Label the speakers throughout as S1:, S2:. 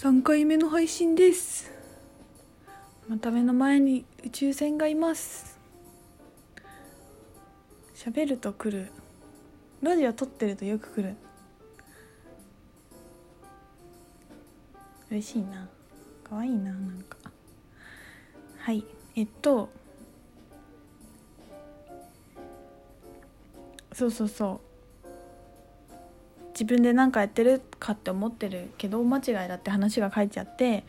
S1: 3回目の配信です。また目の前に宇宙船がいます。喋ると来る。ラジオ撮ってるとよく来る。嬉しいな。可愛いななんか。はい。えっと。そうそうそう。自分で何かやってるかって思ってるけど間違いだって話が書いちゃって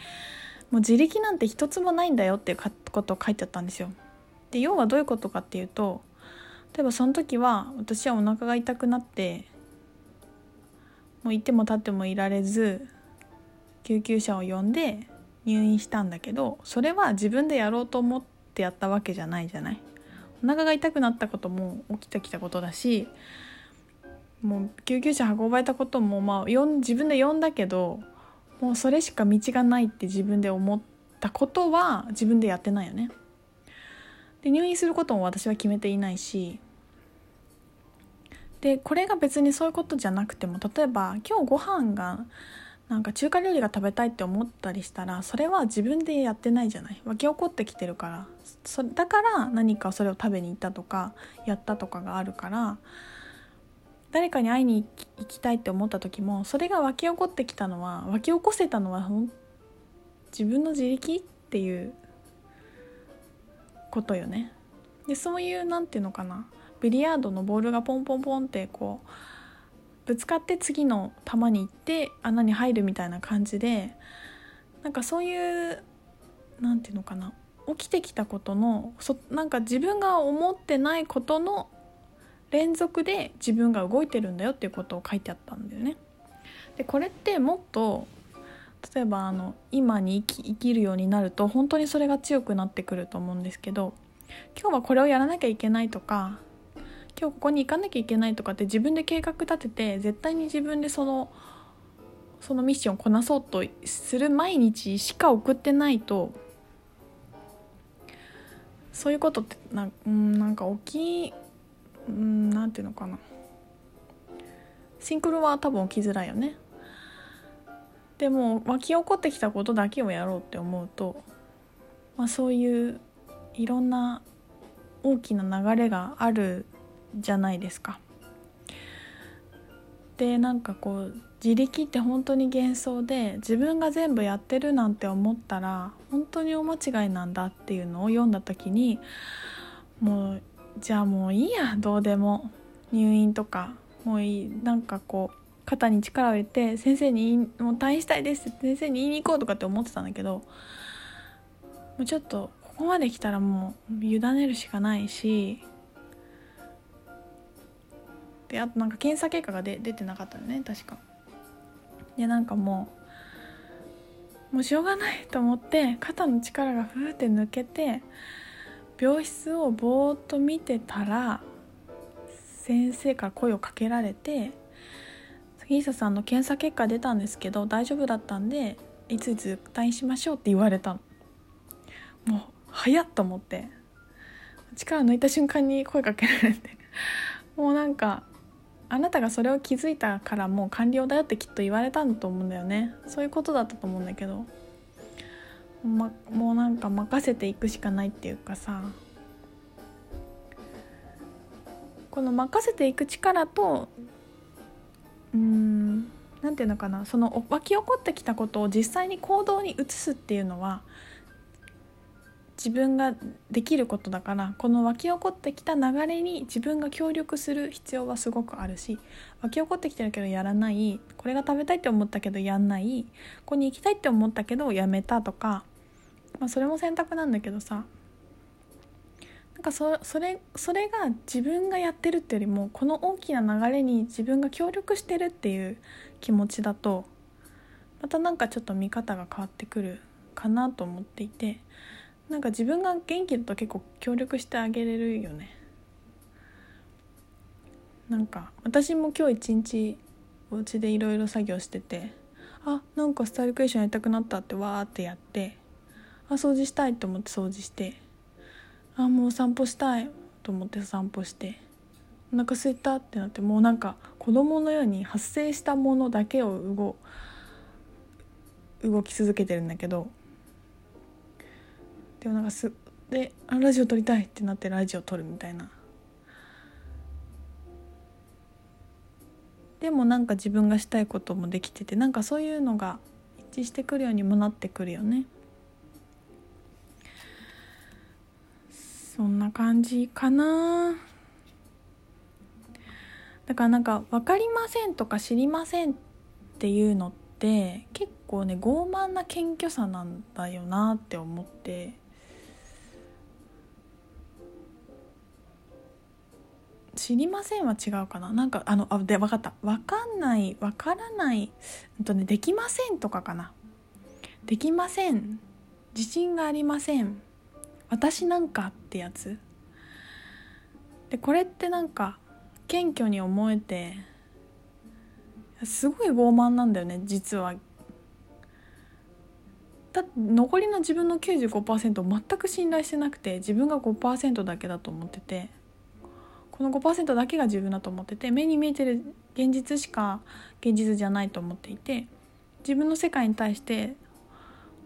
S1: もう自力なんて一つもないんだよっていうことを書いてあったんですよ。で要はどういうことかっていうと例えばその時は私はお腹が痛くなってもういても立ってもいられず救急車を呼んで入院したんだけどそれは自分でやろうと思ってやったわけじゃないじゃない。お腹が痛くなったことも起きてきたことだしもう救急車運ばれたことも、まあ、自分で呼んだけどもうそれしか道がないって自分で思ったことは自分でやってないよね。で入院することも私は決めていないし。でこれが別にそういうことじゃなくても例えば今日ご飯がなんか中華料理が食べたいって思ったりしたらそれは自分でやってないじゃない。湧き起こってきてるから。そだから何かそれを食べに行ったとかやったとかがあるから誰かに会いに行きたいって思った時もそれが湧き起こってきたのは湧き起こせたのは自分の自力っていうことよね。でそういう何て言うのかなビリヤードのボールがポンポンポンってこうぶつかって次の球に行って穴に入るみたいな感じでなんかそういう何て言うのかな起きてきたことのそなんか自分が思ってないことの連続で自分が動いてるんだよっていうことを書いてあったんだよね。でこれってもっと例えばあの今に生き生きるようになると本当にそれが強くなってくると思うんですけど今日はこれをやらなきゃいけないとか今日ここに行かなきゃいけないとかって自分で計画立てて絶対に自分でそのそのミッションをこなそうとする毎日しか送ってないとそういうことってな,、なんか起きうんなんていうのかなシンクロは多分起きづらいよねでも湧き起こってきたことだけをやろうって思うと、まあ、そういういろんな大きな流れがあるじゃないですか。でなんかこう自力って本当に幻想で自分が全部やってるなんて思ったら本当に大間違いなんだっていうのを読んだ時にもうじゃあもういいやどうでも。入院とかもういい。なんかこう肩に力を入れて先生にもう退院したいですって先生に言いに行こうとかって思ってたんだけどもうちょっとここまで来たらもう委ねるしかないしであとなんか検査結果が出出てなかったよね確か。でなんかもうもうしょうがないと思って肩の力がふーって抜けて病室をぼーっと見てたら先生から声をかけられて「杉下さんの検査結果出たんですけど大丈夫だったんでいついつ退院しましょう」って言われたの。もう早っと思って。力抜いた瞬間に声かけられて。もうなんかあなたがそれを気づいたからもう完了だよってきっと言われたんだと思うんだよね。そういうことだったと思うんだけど。ま、もうなんか任せていくしかないっていうかさ。この任せていく力とうんなんていうのかな。その湧き起こってきたことを実際に行動に移すっていうのは自分ができることだからこの湧き起こってきた流れに自分が協力する必要はすごくあるし湧き起こってきてるけどやらないこれが食べたいって思ったけどやんないここに行きたいって思ったけどやめたとかまあ、それも選択なんだけどさ。なんかそそれそれが自分がやってるってよりもこの大きな流れに自分が協力してるっていう気持ちだとまたなんかちょっと見方が変わってくるかなと思っていてなんか自分が元気だと結構協力してあげれるよね。なんか私も今日一日お家でいろいろ作業しててあなんかスタイルクエスチョンやりたくなったってわーってやってあ掃除したいと思って掃除して。あもう散歩したいと思って散歩して。お腹すいたってなってもうなんか子供のように発生したものだけを動動き続けてるんだけど。でもなんかすであラジオ撮りたいってなってラジオ撮るみたいな。でもなんか自分がしたいこともできててなんかそういうのが一致してくるようにもなってくるよね。そんな感じかな。だからなんか分かりませんとか知りませんっていうのって結構ね傲慢な謙虚さなんだよなって思って。知りませんは違うかな。なんかあのあで分かった。分かんない分からない。とねできませんとかかな。できません。自信がありません。私なんかってやつ？でこれってなんか謙虚に思えてすごい傲慢なんだよね実は。だ残りの自分の95%を全く信頼してなくて自分が5%だけだと思っててこの5%だけが自分だと思ってて目に見えてる現実しか現実じゃないと思っていて自分の世界に対して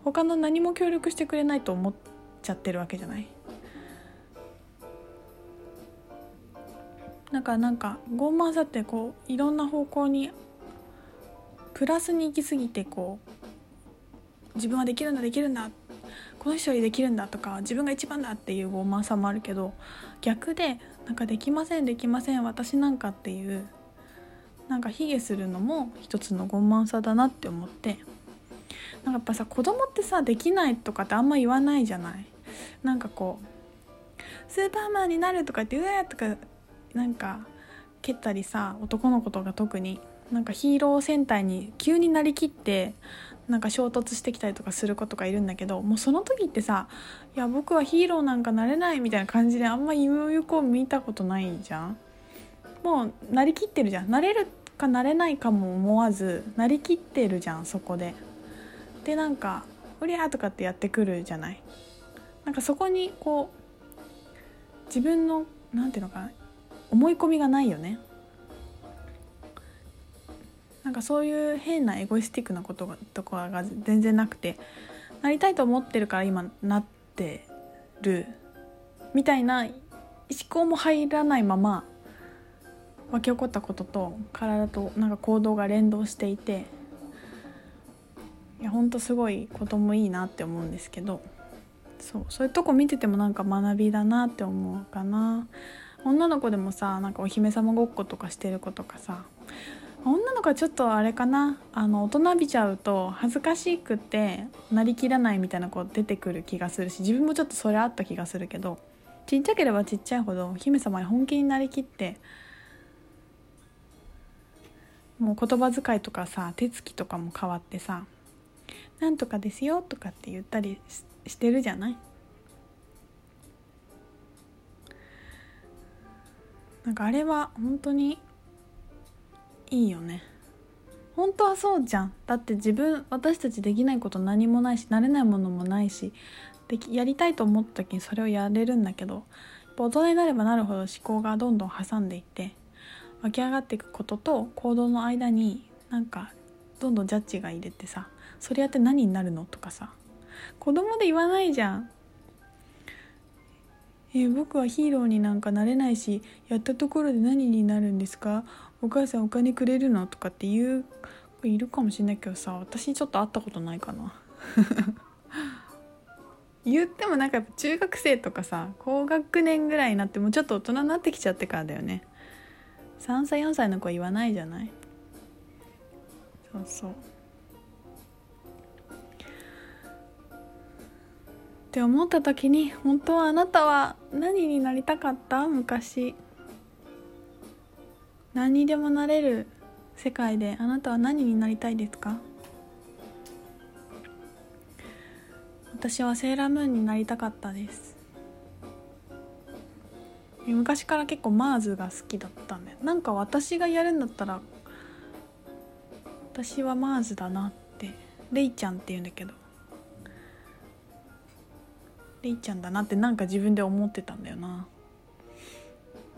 S1: 他の何も協力してくれないと思ってちゃってるわけじゃない？だかなんか傲慢さってこういろんな方向にプラスに行き過ぎてこう自分はできるんだできるんだこの人よりできるんだとか自分が一番だっていう傲慢さもあるけど逆でなんかできませんできません私なんかっていうなんか卑下するのも一つの傲慢さだなって思ってなんかやっぱさ子供ってさできないとかってあんま言わないじゃない？なんかこうスーパーマンになるとかってうわとかなんか蹴ったりさ男の子とか特になんかヒーロー戦隊に急になりきってなんか衝突してきたりとかする子とかいるんだけどもうその時ってさ「いや僕はヒーローなんかなれない」みたいな感じであんま夢ゆこ見たことないじゃん。もうなりきってるじゃん。なれるかなれないかも思わずなりきってるじゃんそこで。でなんか「おりゃ!」とかってやってくるじゃない。なんかそこにこう自分のなんていうのかな思い込みがないよね。なんかそういう変なエゴイスティックなこととかが全然なくてなりたいと思ってるから今なってるみたいな思考も入らないまま湧き起こったことと体となんか行動が連動していていやほんとすごいこともいいなって思うんですけど。そうそういうとこ見ててもなんか学びだなって思うかな。女の子でもさなんかお姫様ごっことかしてる子とかさ女の子はちょっとあれかな。あの大人びちゃうと恥ずかしくてなりきらないみたいな子出てくる気がするし自分もちょっとそれあった気がするけどちっちゃければちっちゃいほどお姫様に本気になりきってもう言葉遣いとかさ手つきとかも変わってさ「なんとかですよ」とかって言ったりしてしてるじゃない？なんかあれは本当にいいよね。本当はそうじゃん。だって自分私たちできないこと何もないし慣れないものもないしできやりたいと思った時にそれをやれるんだけど大人になればなるほど思考がどんどん挟んでいって湧き上がっていくことと行動の間になんかどんどんジャッジが入れてさそれやって何になるのとかさ子供で言わないじゃん。え僕はヒーローになんかなれないしやったところで何になるんですか？お母さんお金くれるの？とかって言ういるかもしれないけどさ私ちょっと会ったことないかな。言ってもなんか中学生とかさ高学年ぐらいになってもうちょっと大人になってきちゃってからだよね。3歳4歳の子は言わないじゃない？そうそう。って思った時に本当はあなたは何になりたかった？昔。何にでもなれる世界であなたは何になりたいですか？私はセーラームーンになりたかったです。昔から結構マーズが好きだったんでなんか私がやるんだったら私はマーズだなって。レイちゃんって言うんだけど。レイちゃんだ。なってなんか自分で思ってたんだ。よな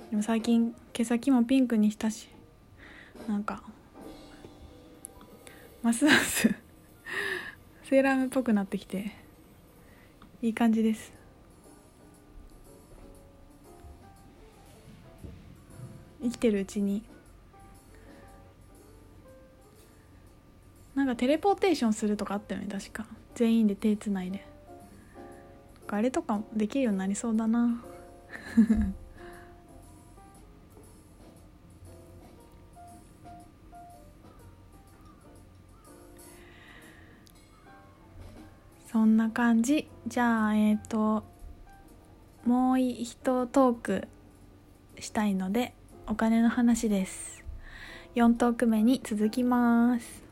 S1: でも最近毛先もピンクにしたしなんかますますセーラームっぽくなってきていい感じです生きてるうちになんかテレポーテーションするとかあったよね確か全員で手つないであれとかできるようになりそうだな。そんな感じ。じゃあえっ、ー、ともう一トークしたいのでお金の話です。4トーク目に続きます。